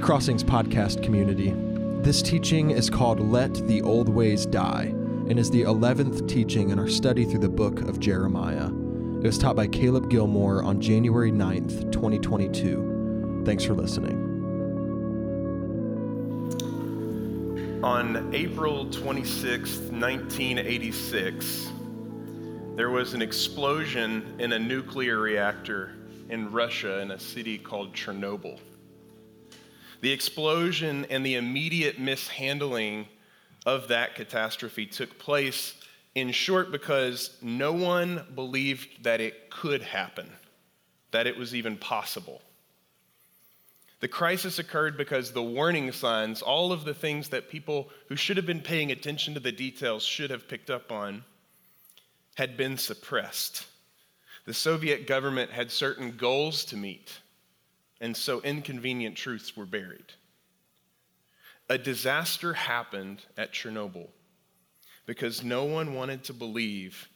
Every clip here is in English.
Crossings podcast community. This teaching is called Let the Old Ways Die and is the 11th teaching in our study through the book of Jeremiah. It was taught by Caleb Gilmore on January 9th, 2022. Thanks for listening. On April 26, 1986, there was an explosion in a nuclear reactor in Russia in a city called Chernobyl. The explosion and the immediate mishandling of that catastrophe took place, in short, because no one believed that it could happen, that it was even possible. The crisis occurred because the warning signs, all of the things that people who should have been paying attention to the details should have picked up on, had been suppressed. The Soviet government had certain goals to meet and so inconvenient truths were buried. A disaster happened at Chernobyl because no one wanted to believe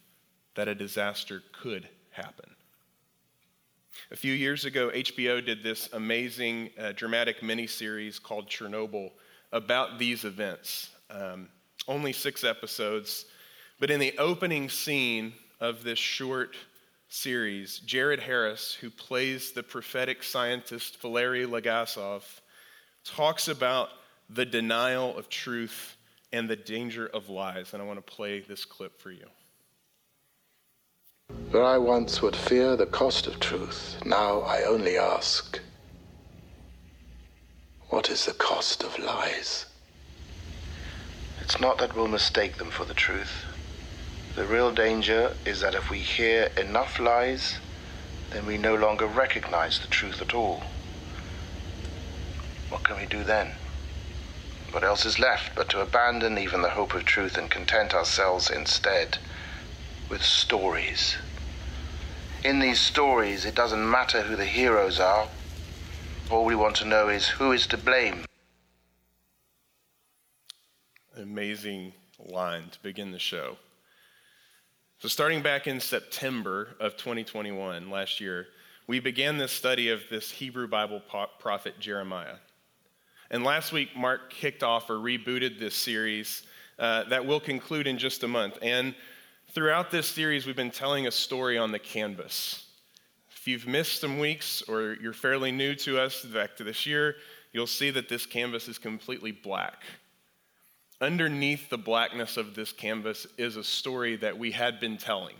that a disaster could happen. A few years ago, HBO did this amazing uh, dramatic miniseries called Chernobyl about these events. Um, only six episodes, but in the opening scene of this short series, Jared Harris, who plays the prophetic scientist Valery Legasov, talks about the denial of truth and the danger of lies. And I want to play this clip for you. Where I once would fear the cost of truth, now I only ask, what is the cost of lies? It's not that we'll mistake them for the truth. The real danger is that if we hear enough lies, then we no longer recognize the truth at all. What can we do then? What else is left but to abandon even the hope of truth and content ourselves instead with stories? In these stories, it doesn't matter who the heroes are. All we want to know is who is to blame. Amazing line to begin the show. So, starting back in September of 2021, last year, we began this study of this Hebrew Bible prophet Jeremiah. And last week, Mark kicked off or rebooted this series uh, that will conclude in just a month. And throughout this series, we've been telling a story on the canvas. If you've missed some weeks or you're fairly new to us back to this year, you'll see that this canvas is completely black. Underneath the blackness of this canvas is a story that we had been telling,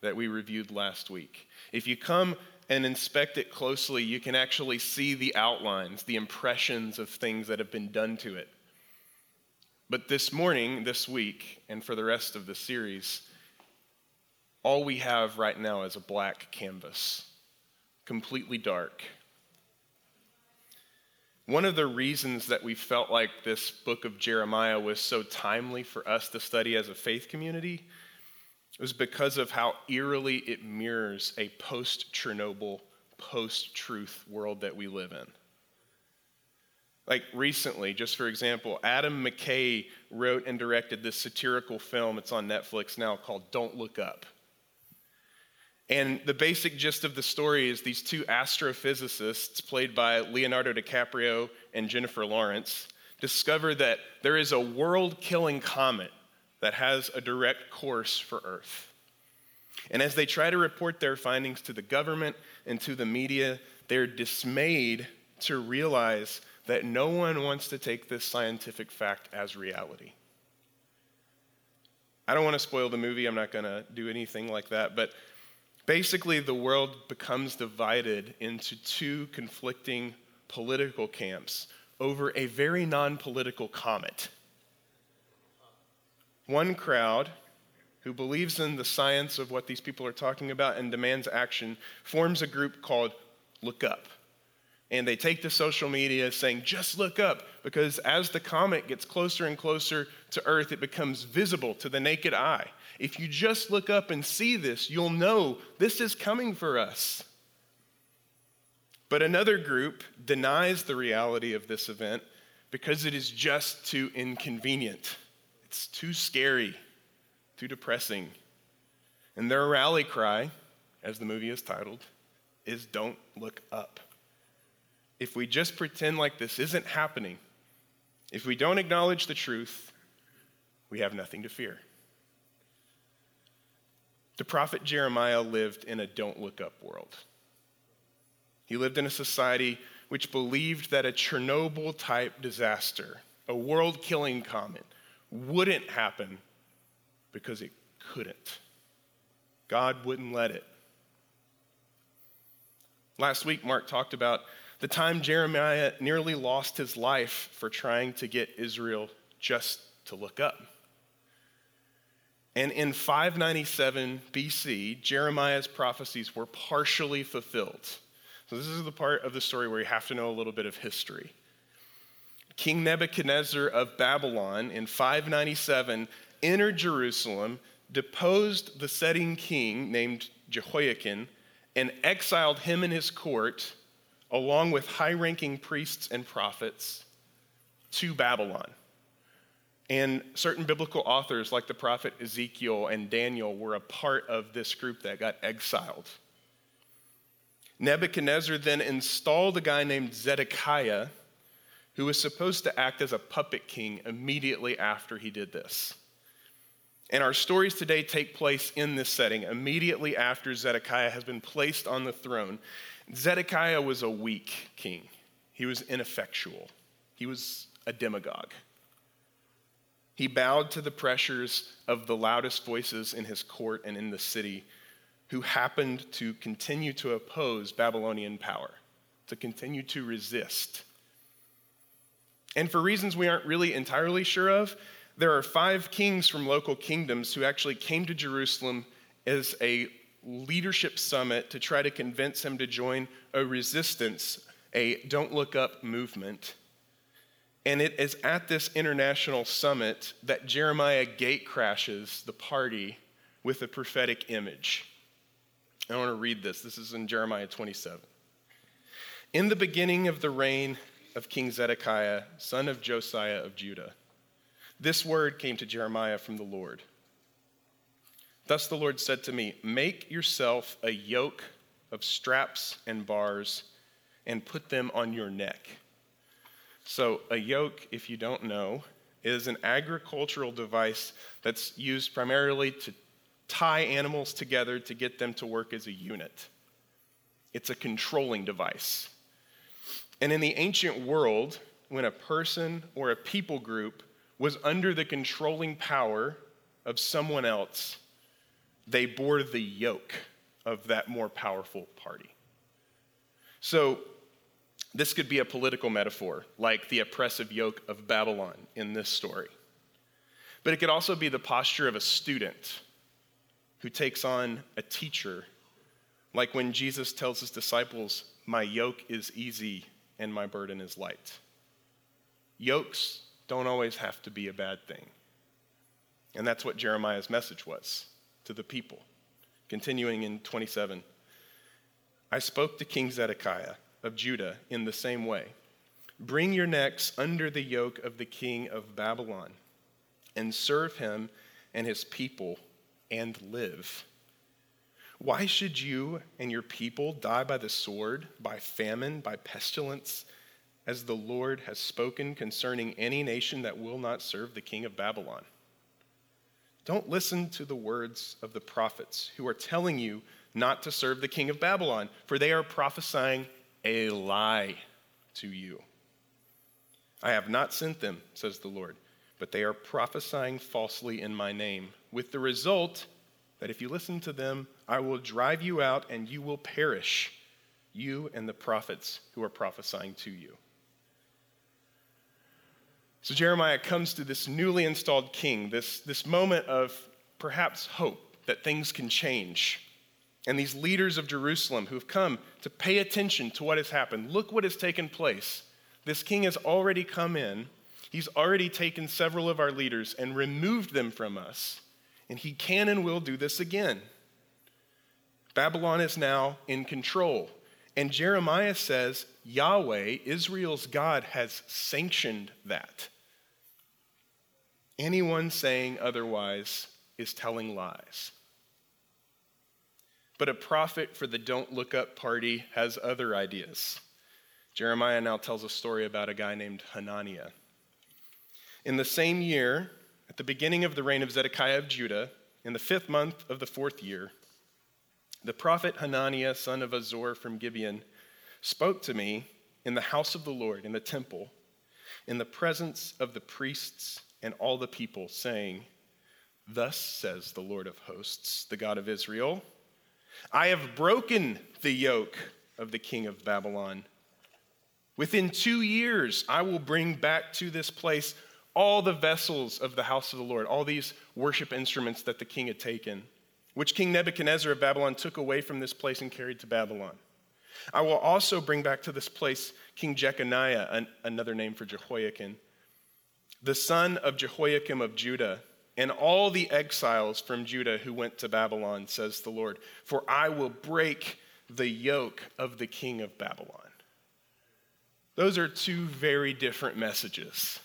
that we reviewed last week. If you come and inspect it closely, you can actually see the outlines, the impressions of things that have been done to it. But this morning, this week, and for the rest of the series, all we have right now is a black canvas, completely dark. One of the reasons that we felt like this book of Jeremiah was so timely for us to study as a faith community was because of how eerily it mirrors a post Chernobyl, post truth world that we live in. Like recently, just for example, Adam McKay wrote and directed this satirical film. It's on Netflix now called Don't Look Up. And the basic gist of the story is these two astrophysicists, played by Leonardo DiCaprio and Jennifer Lawrence, discover that there is a world killing comet that has a direct course for Earth. And as they try to report their findings to the government and to the media, they're dismayed to realize that no one wants to take this scientific fact as reality. I don't want to spoil the movie, I'm not going to do anything like that, but Basically, the world becomes divided into two conflicting political camps over a very non political comet. One crowd, who believes in the science of what these people are talking about and demands action, forms a group called Look Up. And they take to social media saying, just look up, because as the comet gets closer and closer to Earth, it becomes visible to the naked eye. If you just look up and see this, you'll know this is coming for us. But another group denies the reality of this event because it is just too inconvenient. It's too scary, too depressing. And their rally cry, as the movie is titled, is don't look up. If we just pretend like this isn't happening, if we don't acknowledge the truth, we have nothing to fear. The prophet Jeremiah lived in a don't look up world. He lived in a society which believed that a Chernobyl type disaster, a world killing comet, wouldn't happen because it couldn't. God wouldn't let it. Last week, Mark talked about the time Jeremiah nearly lost his life for trying to get Israel just to look up. And in 597 BC, Jeremiah's prophecies were partially fulfilled. So, this is the part of the story where you have to know a little bit of history. King Nebuchadnezzar of Babylon in 597 entered Jerusalem, deposed the setting king named Jehoiakim, and exiled him and his court, along with high ranking priests and prophets, to Babylon. And certain biblical authors, like the prophet Ezekiel and Daniel, were a part of this group that got exiled. Nebuchadnezzar then installed a guy named Zedekiah, who was supposed to act as a puppet king immediately after he did this. And our stories today take place in this setting, immediately after Zedekiah has been placed on the throne. Zedekiah was a weak king, he was ineffectual, he was a demagogue. He bowed to the pressures of the loudest voices in his court and in the city who happened to continue to oppose Babylonian power, to continue to resist. And for reasons we aren't really entirely sure of, there are five kings from local kingdoms who actually came to Jerusalem as a leadership summit to try to convince him to join a resistance, a don't look up movement and it is at this international summit that Jeremiah gate crashes the party with a prophetic image. I want to read this. This is in Jeremiah 27. In the beginning of the reign of King Zedekiah, son of Josiah of Judah, this word came to Jeremiah from the Lord. Thus the Lord said to me, Make yourself a yoke of straps and bars and put them on your neck so, a yoke, if you don't know, is an agricultural device that's used primarily to tie animals together to get them to work as a unit. It's a controlling device. And in the ancient world, when a person or a people group was under the controlling power of someone else, they bore the yoke of that more powerful party. So, this could be a political metaphor, like the oppressive yoke of Babylon in this story. But it could also be the posture of a student who takes on a teacher, like when Jesus tells his disciples, My yoke is easy and my burden is light. Yokes don't always have to be a bad thing. And that's what Jeremiah's message was to the people. Continuing in 27, I spoke to King Zedekiah of Judah in the same way. Bring your necks under the yoke of the king of Babylon and serve him and his people and live. Why should you and your people die by the sword, by famine, by pestilence, as the Lord has spoken concerning any nation that will not serve the king of Babylon? Don't listen to the words of the prophets who are telling you not to serve the king of Babylon, for they are prophesying a lie to you. I have not sent them, says the Lord, but they are prophesying falsely in my name, with the result that if you listen to them, I will drive you out and you will perish, you and the prophets who are prophesying to you. So Jeremiah comes to this newly installed king, this, this moment of perhaps hope that things can change and these leaders of Jerusalem who've come to pay attention to what has happened. Look what has taken place. This king has already come in, he's already taken several of our leaders and removed them from us, and he can and will do this again. Babylon is now in control. And Jeremiah says Yahweh, Israel's God, has sanctioned that. Anyone saying otherwise is telling lies. But a prophet for the Don't Look Up party has other ideas. Jeremiah now tells a story about a guy named Hananiah. In the same year, at the beginning of the reign of Zedekiah of Judah, in the fifth month of the fourth year, the prophet Hananiah, son of Azor from Gibeon, spoke to me in the house of the Lord, in the temple, in the presence of the priests and all the people, saying, Thus says the Lord of hosts, the God of Israel I have broken the yoke of the king of Babylon. Within two years, I will bring back to this place all the vessels of the house of the Lord, all these worship instruments that the king had taken, which King Nebuchadnezzar of Babylon took away from this place and carried to Babylon. I will also bring back to this place King Jeconiah, an, another name for Jehoiakim, the son of Jehoiakim of Judah, and all the exiles from Judah who went to Babylon, says the Lord. For I will break the yoke of the king of Babylon. Those are two very different messages.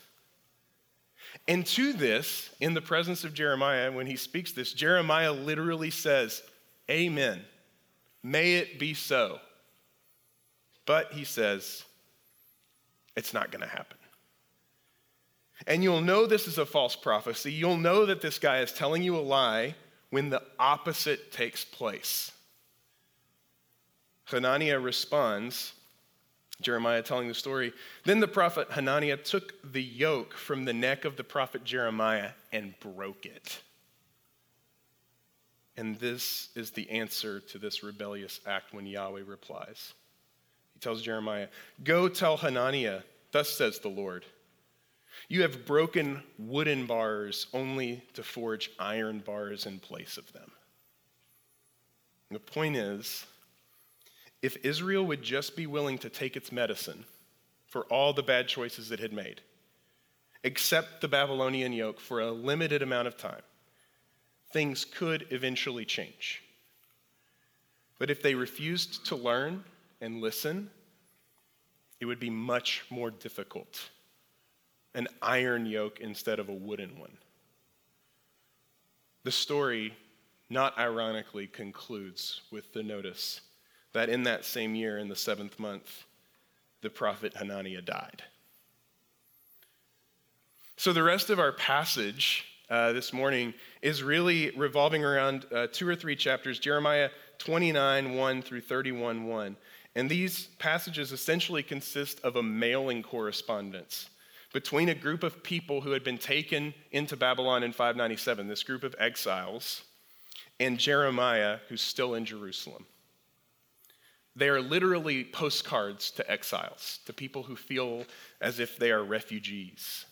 And to this, in the presence of Jeremiah, when he speaks this, Jeremiah literally says, Amen. May it be so. But he says, it's not going to happen. And you'll know this is a false prophecy. You'll know that this guy is telling you a lie when the opposite takes place. Hananiah responds, Jeremiah telling the story. Then the prophet Hananiah took the yoke from the neck of the prophet Jeremiah and broke it. And this is the answer to this rebellious act when Yahweh replies. He tells Jeremiah, Go tell Hananiah, thus says the Lord. You have broken wooden bars only to forge iron bars in place of them. And the point is, if Israel would just be willing to take its medicine for all the bad choices it had made, accept the Babylonian yoke for a limited amount of time, things could eventually change. But if they refused to learn and listen, it would be much more difficult. An iron yoke instead of a wooden one. The story, not ironically, concludes with the notice that in that same year, in the seventh month, the prophet Hananiah died. So the rest of our passage uh, this morning is really revolving around uh, two or three chapters Jeremiah 29 1 through 31 1. And these passages essentially consist of a mailing correspondence between a group of people who had been taken into Babylon in 597, this group of exiles, and Jeremiah, who's still in Jerusalem. They are literally postcards to exiles, to people who feel as if they are refugees.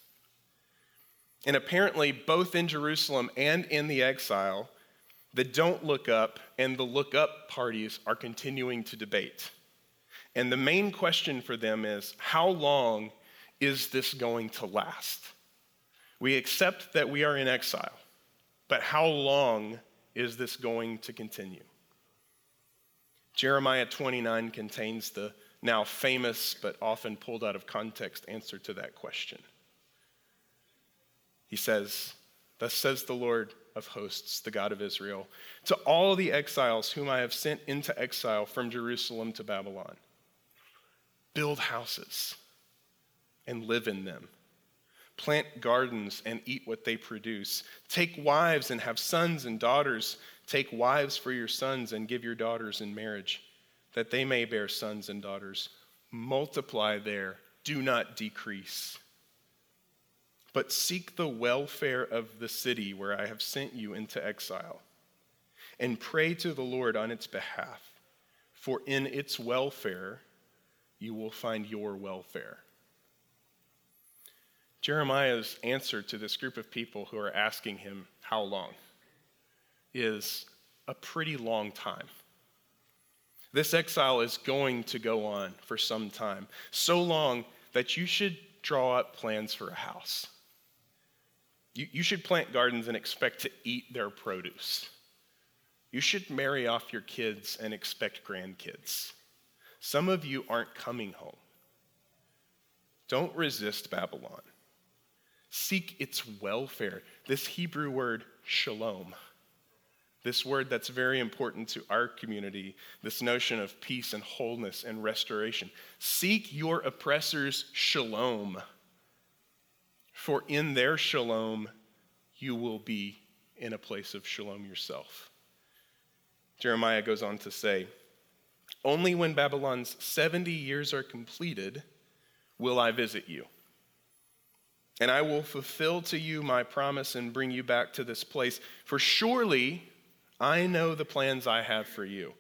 And apparently, both in Jerusalem and in the exile, the don't look up and the look up parties are continuing to debate. And the main question for them is how long is this going to last? We accept that we are in exile, but how long is this going to continue? Jeremiah 29 contains the now famous but often pulled out of context answer to that question. He says, Thus says the Lord of hosts, the God of Israel, to all the exiles whom I have sent into exile from Jerusalem to Babylon build houses and live in them. Plant gardens and eat what they produce. Take wives and have sons and daughters. Take wives for your sons and give your daughters in marriage, that they may bear sons and daughters. Multiply there, do not decrease. But seek the welfare of the city where I have sent you into exile, and pray to the Lord on its behalf, for in its welfare you will find your welfare. Jeremiah's answer to this group of people who are asking him, How long? Is a pretty long time. This exile is going to go on for some time, so long that you should draw up plans for a house. You, you should plant gardens and expect to eat their produce. You should marry off your kids and expect grandkids. Some of you aren't coming home. Don't resist Babylon. Seek its welfare. This Hebrew word, shalom, This word that's very important to our community, this notion of peace and wholeness and restoration. Seek your oppressors' shalom, for in their shalom you will be in a place of shalom yourself. Jeremiah goes on to say, Only when Babylon's 70 years are completed will I visit you. And I will fulfill to you my promise and bring you back to this place. For surely I know the plans I have for you,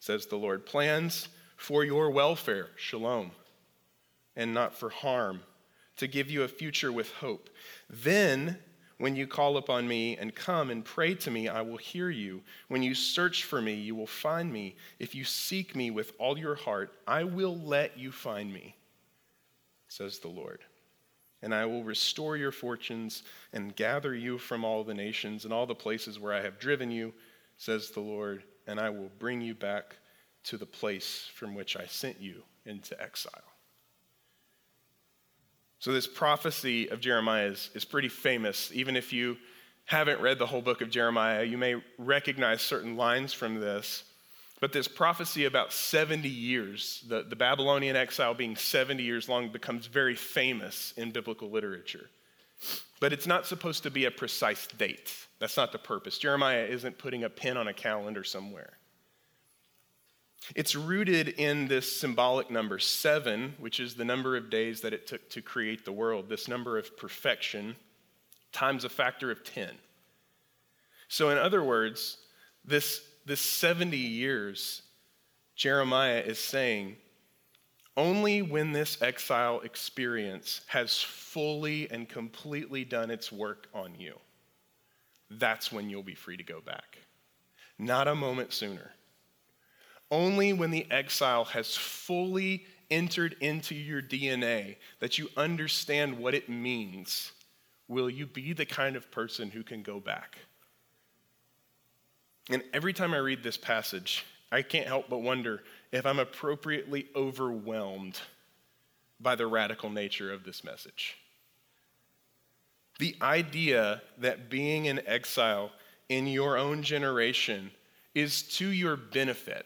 says the Lord. Plans for your welfare, shalom, and not for harm, to give you a future with hope. Then, when you call upon me and come and pray to me, I will hear you. When you search for me, you will find me. If you seek me with all your heart, I will let you find me, says the Lord and I will restore your fortunes and gather you from all the nations and all the places where I have driven you, says the Lord, and I will bring you back to the place from which I sent you into exile. So, this prophecy of Jeremiah is, is pretty famous. Even if you haven't read the whole book of Jeremiah, you may recognize certain lines from this. But this prophecy about 70 years, the, the Babylonian exile being 70 years long, becomes very famous in biblical literature. But it's not supposed to be a precise date. That's not the purpose. Jeremiah isn't putting a pin on a calendar somewhere. It's rooted in this symbolic number, seven, which is the number of days that it took to create the world, this number of perfection, times a factor of 10. So, in other words, this this 70 years, Jeremiah is saying, only when this exile experience has fully and completely done its work on you, that's when you'll be free to go back. Not a moment sooner. Only when the exile has fully entered into your DNA, that you understand what it means, will you be the kind of person who can go back. And every time I read this passage, I can't help but wonder if I'm appropriately overwhelmed by the radical nature of this message. The idea that being in exile in your own generation is to your benefit,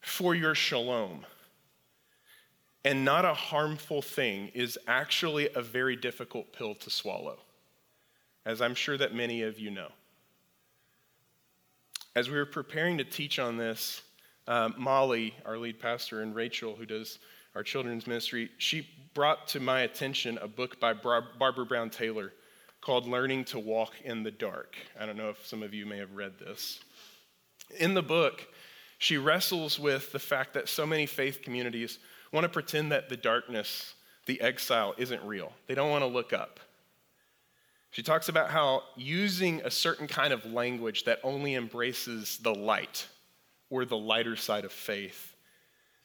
for your shalom, and not a harmful thing is actually a very difficult pill to swallow, as I'm sure that many of you know as we were preparing to teach on this, uh, Molly, our lead pastor, and Rachel, who does our children's ministry, she brought to my attention a book by Bar- Barbara Brown Taylor called Learning to Walk in the Dark. I don't know if some of you may have read this. In the book, she wrestles with the fact that so many faith communities want to pretend that the darkness, the exile, isn't real. They don't want to look up. She talks about how using a certain kind of language that only embraces the light or the lighter side of faith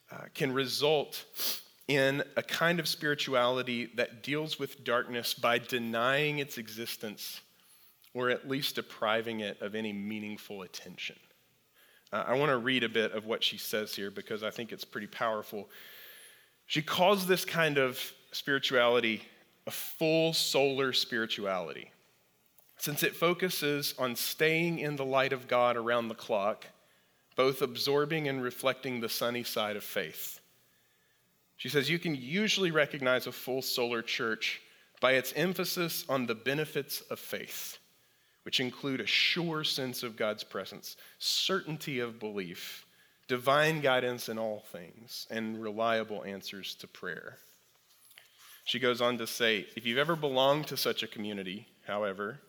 uh, can result in a kind of spirituality that deals with darkness by denying its existence or at least depriving it of any meaningful attention. Uh, I want to read a bit of what she says here because I think it's pretty powerful. She calls this kind of spirituality a full solar spirituality, since it focuses on staying in the light of God around the clock, both absorbing and reflecting the sunny side of faith. She says you can usually recognize a full solar church by its emphasis on the benefits of faith, which include a sure sense of God's presence, certainty of belief, divine guidance in all things, and reliable answers to prayer. She goes on to say if you've ever belonged to such a community, however,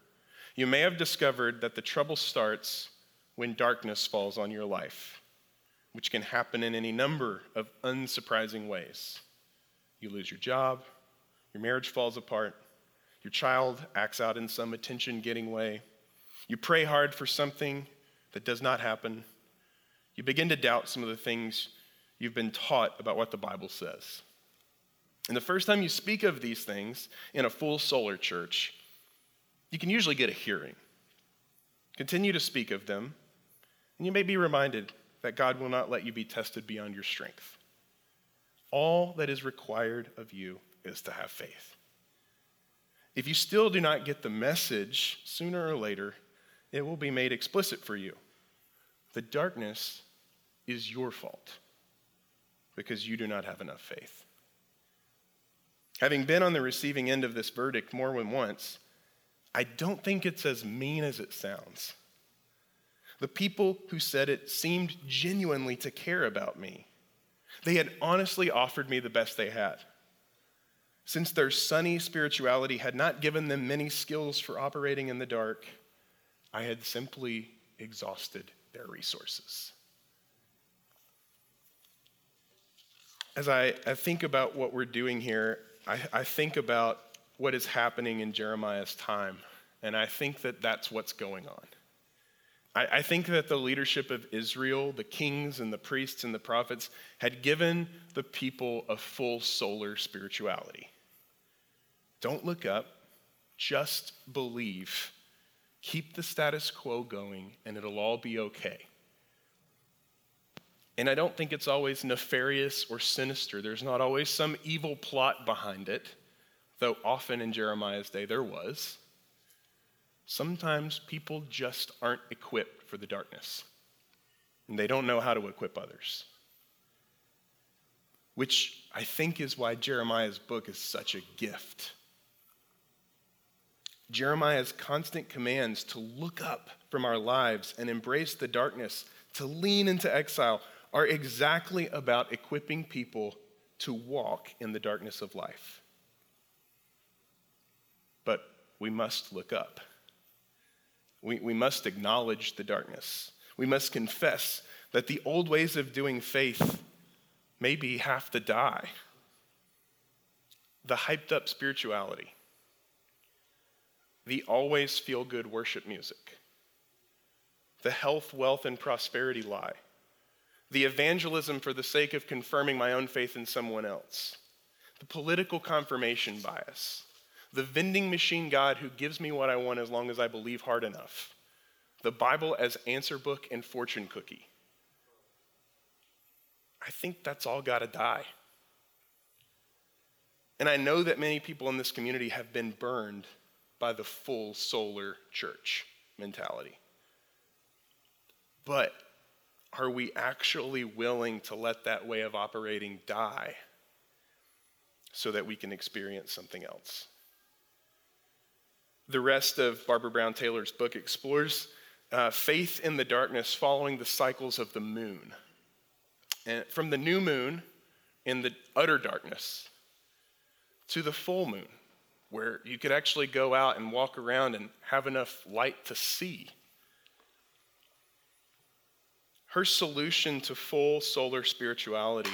you may have discovered that the trouble starts when darkness falls on your life, which can happen in any number of unsurprising ways. You lose your job, your marriage falls apart, your child acts out in some attention getting way, you pray hard for something that does not happen, you begin to doubt some of the things you've been taught about what the Bible says. And the first time you speak of these things in a full solar church, you can usually get a hearing. Continue to speak of them, and you may be reminded that God will not let you be tested beyond your strength. All that is required of you is to have faith. If you still do not get the message, sooner or later, it will be made explicit for you. The darkness is your fault because you do not have enough faith. Having been on the receiving end of this verdict more than once, I don't think it's as mean as it sounds. The people who said it seemed genuinely to care about me. They had honestly offered me the best they had. Since their sunny spirituality had not given them many skills for operating in the dark, I had simply exhausted their resources. As I, I think about what we're doing here, I, I think about what is happening in Jeremiah's time, and I think that that's what's going on. I, I think that the leadership of Israel, the kings and the priests and the prophets, had given the people a full solar spirituality. Don't look up, just believe. Keep the status quo going, and it'll all be okay. And I don't think it's always nefarious or sinister. There's not always some evil plot behind it, though often in Jeremiah's day there was. Sometimes people just aren't equipped for the darkness, and they don't know how to equip others. Which I think is why Jeremiah's book is such a gift. Jeremiah's constant commands to look up from our lives and embrace the darkness, to lean into exile, are exactly about equipping people to walk in the darkness of life. But we must look up. We, we must acknowledge the darkness. We must confess that the old ways of doing faith maybe have to die. The hyped up spirituality, the always feel good worship music, the health, wealth, and prosperity lie, the evangelism for the sake of confirming my own faith in someone else, the political confirmation bias, the vending machine God who gives me what I want as long as I believe hard enough, the Bible as answer book and fortune cookie. I think that's all got to die. And I know that many people in this community have been burned by the full solar church mentality. But are we actually willing to let that way of operating die so that we can experience something else? The rest of Barbara Brown Taylor's book explores uh, faith in the darkness following the cycles of the moon. And from the new moon in the utter darkness to the full moon where you could actually go out and walk around and have enough light to see. Her solution to full solar spirituality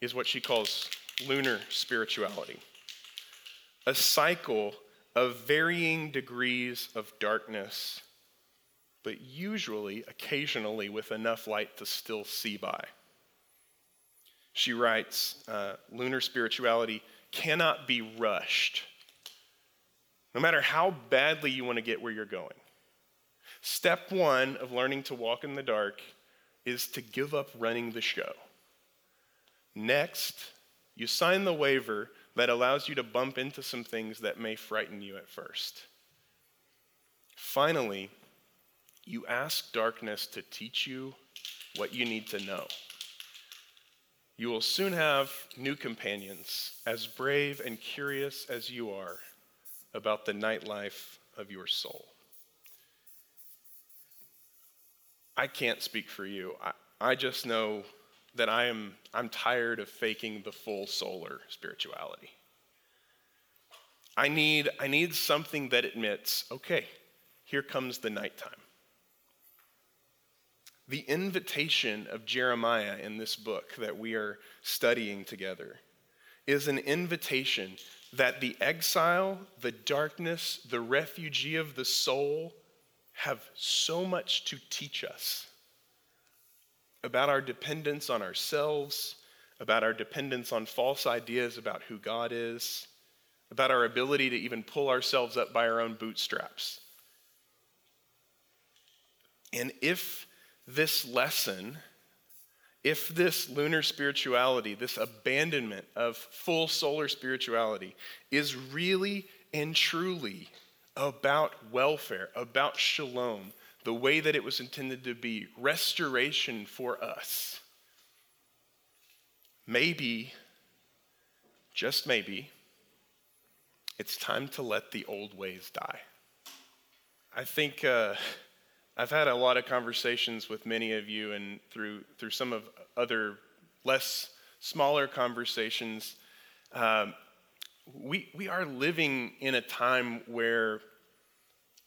is what she calls lunar spirituality a cycle of varying degrees of darkness, but usually, occasionally, with enough light to still see by. She writes uh, lunar spirituality cannot be rushed, no matter how badly you want to get where you're going. Step one of learning to walk in the dark is to give up running the show. Next, you sign the waiver that allows you to bump into some things that may frighten you at first. Finally, you ask darkness to teach you what you need to know. You will soon have new companions, as brave and curious as you are about the nightlife of your soul. I can't speak for you. I, I just know that I am I'm tired of faking the full solar spirituality. I need I need something that admits, okay, here comes the nighttime. The invitation of Jeremiah in this book that we are studying together is an invitation that the exile, the darkness, the refugee of the soul have so much to teach us about our dependence on ourselves, about our dependence on false ideas about who God is, about our ability to even pull ourselves up by our own bootstraps. And if this lesson, if this lunar spirituality, this abandonment of full solar spirituality, is really and truly about welfare, about shalom, the way that it was intended to be, restoration for us. Maybe, just maybe, it's time to let the old ways die. I think uh, I've had a lot of conversations with many of you, and through through some of other less smaller conversations, um, we we are living in a time where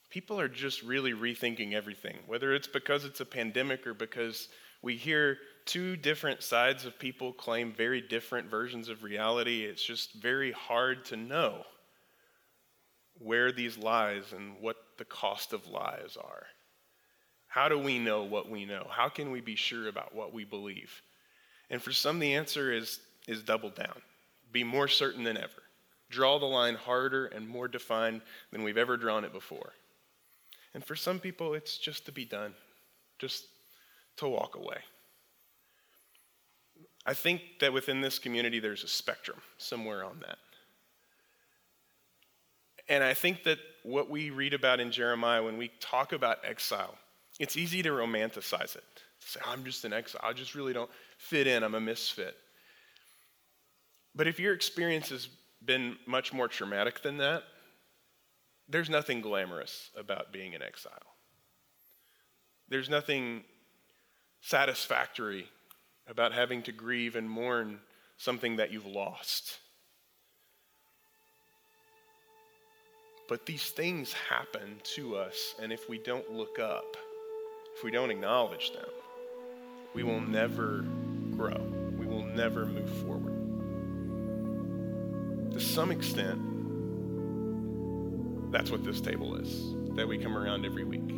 people are just really rethinking everything. Whether it's because it's a pandemic or because we hear two different sides of people claim very different versions of reality, it's just very hard to know where these lies and what the cost of lies are. How do we know what we know? How can we be sure about what we believe? And for some, the answer is, is double down. Be more certain than ever. Draw the line harder and more defined than we've ever drawn it before. And for some people, it's just to be done, just to walk away. I think that within this community, there's a spectrum somewhere on that. And I think that what we read about in Jeremiah when we talk about exile, it's easy to romanticize it. Say, I'm just an exile. I just really don't fit in. I'm a misfit. But if your experience has been much more traumatic than that, there's nothing glamorous about being in exile. There's nothing satisfactory about having to grieve and mourn something that you've lost. But these things happen to us, and if we don't look up, if we don't acknowledge them, we will never grow. We will never move forward. To some extent, that's what this table is that we come around every week.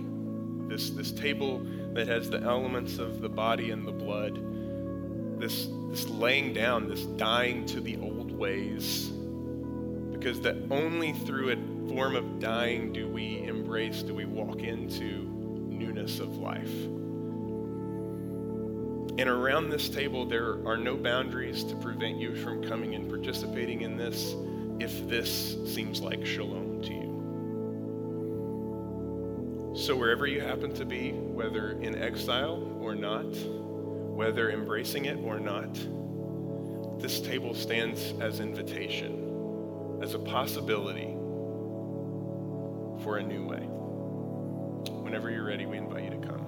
This, this table that has the elements of the body and the blood, this, this laying down, this dying to the old ways, because that only through a form of dying do we embrace, do we walk into newness of life. And around this table, there are no boundaries to prevent you from coming and participating in this if this seems like shalom to you. So, wherever you happen to be, whether in exile or not, whether embracing it or not, this table stands as invitation, as a possibility for a new way. Whenever you're ready, we invite you to come.